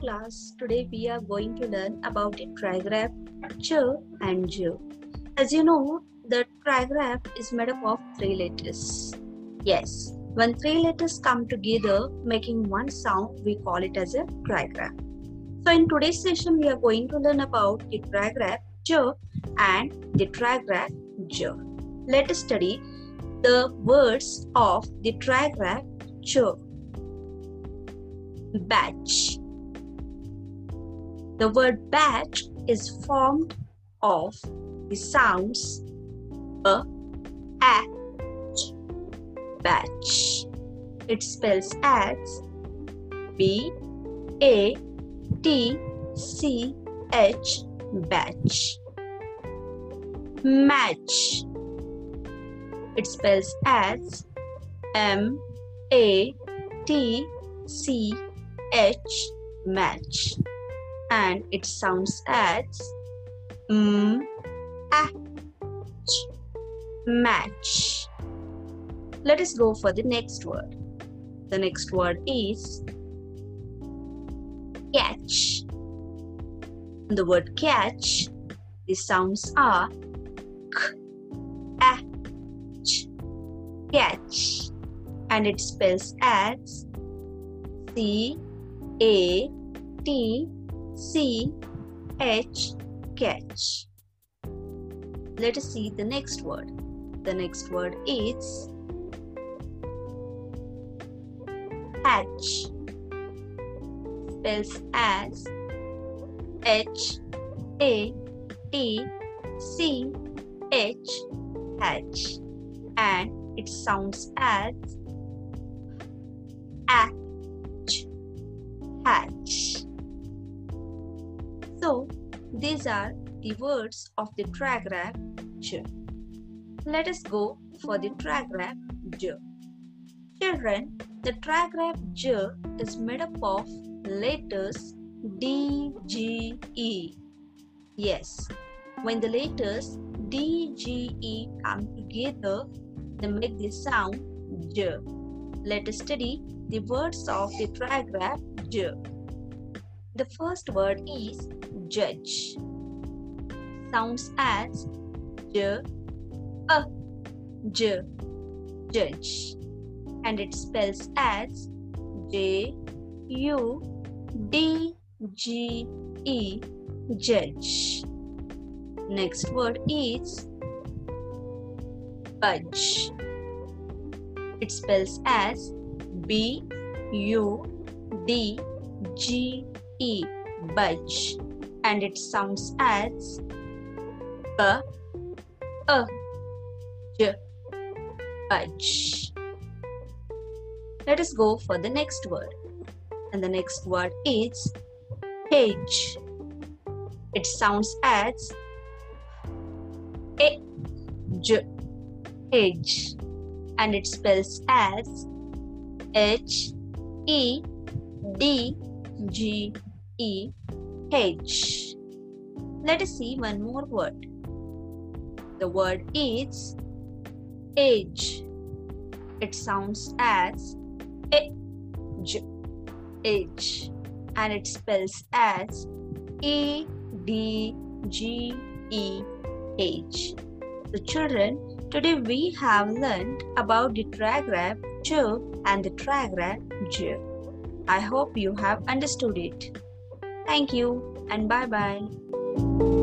class. Today we are going to learn about the trigraph ch and j. As you know, the trigraph is made up of three letters. Yes, when three letters come together making one sound, we call it as a trigraph. So in today's session, we are going to learn about the trigraph ch and the trigraph j. Let us study the words of the trigraph ch. Batch the word batch is formed of the sounds a, a, batch. It spells as B A T C H batch. Match. It spells as M A T C H match and it sounds as m match. Let us go for the next word. The next word is catch. The word catch, the sounds are k, a, ch, catch, and it spells as C A T C H catch. Let us see the next word. The next word is hatch. Spells as H A T C H hatch and it sounds as hatch hatch. These are the words of the trigraph J. Let us go for the trigraph J. Children, the trigraph J is made up of letters D, G, E. Yes, when the letters D, G, E come together, they make the sound J. Let us study the words of the trigraph J. The first word is judge. Sounds as j, a, j, judge. And it spells as J, U, D, G, E, judge. Next word is budge. It spells as B, U, D, G, E, budge, and it sounds as b, a, j, budge. Let us go for the next word, and the next word is page. It sounds as a, j, page, and it spells as H, E, D, G, E H. Let us see one more word. The word is age. It sounds as age, age, and it spells as E D G E H. The children, today we have learned about the trigraph Ch and the trigraph J. I hope you have understood it. Thank you and bye bye.